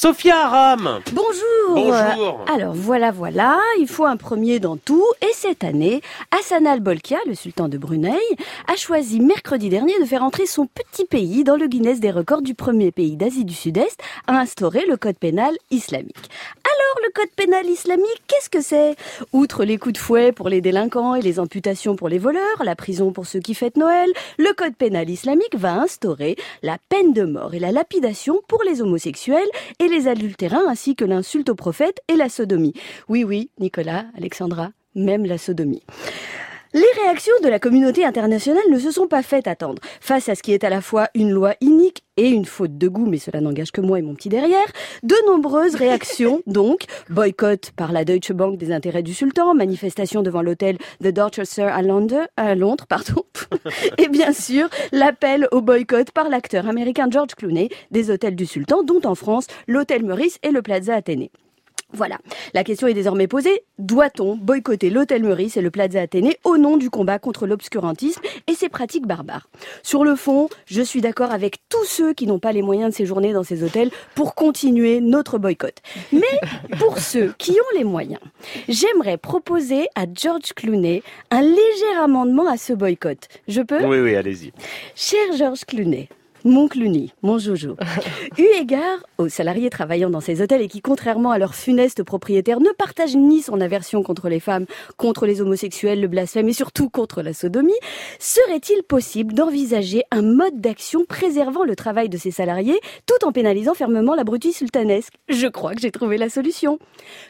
Sophia Aram. Bonjour. Bonjour. Alors voilà, voilà, il faut un premier dans tout. Et cette année, Hassan al-Bolkiah, le sultan de Brunei, a choisi mercredi dernier de faire entrer son petit pays dans le Guinness des records du premier pays d'Asie du Sud-Est à instaurer le code pénal islamique. Alors le code pénal islamique, qu'est-ce que c'est? Outre les coups de fouet pour les délinquants et les amputations pour les voleurs, la prison pour ceux qui fêtent Noël, le code pénal islamique va instaurer la peine de mort et la lapidation pour les homosexuels et les adultérins ainsi que l'insulte au prophète et la sodomie. Oui, oui, Nicolas, Alexandra, même la sodomie. Les réactions de la communauté internationale ne se sont pas faites attendre. Face à ce qui est à la fois une loi inique et une faute de goût, mais cela n'engage que moi et mon petit derrière, de nombreuses réactions, donc, boycott par la Deutsche Bank des intérêts du sultan, manifestation devant l'hôtel de Dorchester à Londres, à Londres, pardon, et bien sûr, l'appel au boycott par l'acteur américain George Clooney des hôtels du sultan, dont en France, l'hôtel Meurice et le Plaza Athénée. Voilà. La question est désormais posée. Doit-on boycotter l'hôtel Meurice et le Plaza Athénée au nom du combat contre l'obscurantisme et ses pratiques barbares? Sur le fond, je suis d'accord avec tous ceux qui n'ont pas les moyens de séjourner dans ces hôtels pour continuer notre boycott. Mais pour ceux qui ont les moyens, j'aimerais proposer à George Clooney un léger amendement à ce boycott. Je peux? Oui, oui, allez-y. Cher George Clooney, mon Clooney, mon Jojo. Eu égard aux salariés travaillant dans ces hôtels et qui, contrairement à leurs funestes propriétaires, ne partagent ni son aversion contre les femmes, contre les homosexuels, le blasphème et surtout contre la sodomie, serait-il possible d'envisager un mode d'action préservant le travail de ces salariés tout en pénalisant fermement l'abruti sultanesque? Je crois que j'ai trouvé la solution.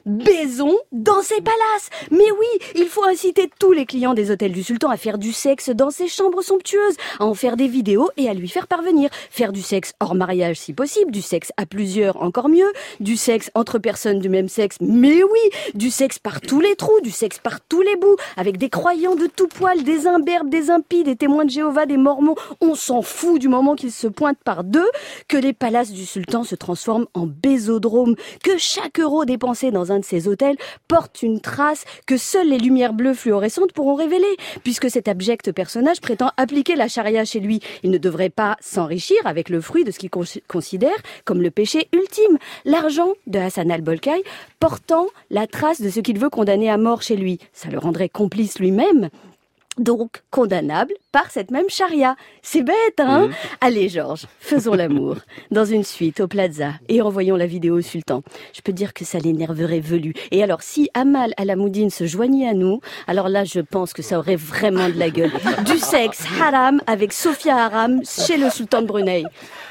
Baisons dans ces palaces Mais oui, il faut inciter tous les clients des hôtels du sultan à faire du sexe dans ces chambres somptueuses, à en faire des vidéos et à lui faire parvenir. Faire du sexe hors mariage si possible, du sexe à plusieurs encore mieux, du sexe entre personnes du même sexe, mais oui, du sexe par tous les trous, du sexe par tous les bouts, avec des croyants de tout poil, des imberbes, des impies, des témoins de Jéhovah, des mormons. On s'en fout du moment qu'ils se pointent par deux, que les palaces du sultan se transforment en bésodrome, que chaque euro dépensé dans un de ces hôtels porte une trace que seules les lumières bleues fluorescentes pourront révéler, puisque cet abject personnage prétend appliquer la charia chez lui. Il ne devrait pas s'enrichir avec le fruit de ce qu'il considère comme le péché ultime, l'argent de Hassan al-Bolkaï portant la trace de ce qu'il veut condamner à mort chez lui. Ça le rendrait complice lui-même donc condamnable par cette même charia. C'est bête, hein Allez, Georges, faisons l'amour dans une suite au Plaza et envoyons la vidéo au sultan. Je peux dire que ça l'énerverait velu. Et alors, si Amal Alamoudine se joignait à nous, alors là, je pense que ça aurait vraiment de la gueule. Du sexe haram avec Sophia Haram chez le sultan de Brunei.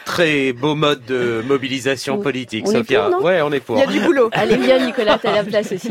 Très beau mode de mobilisation politique, On est Sophia. pour, non ouais, on est pour. Il y a du boulot. Allez, viens, Nicolas, t'as la place aussi.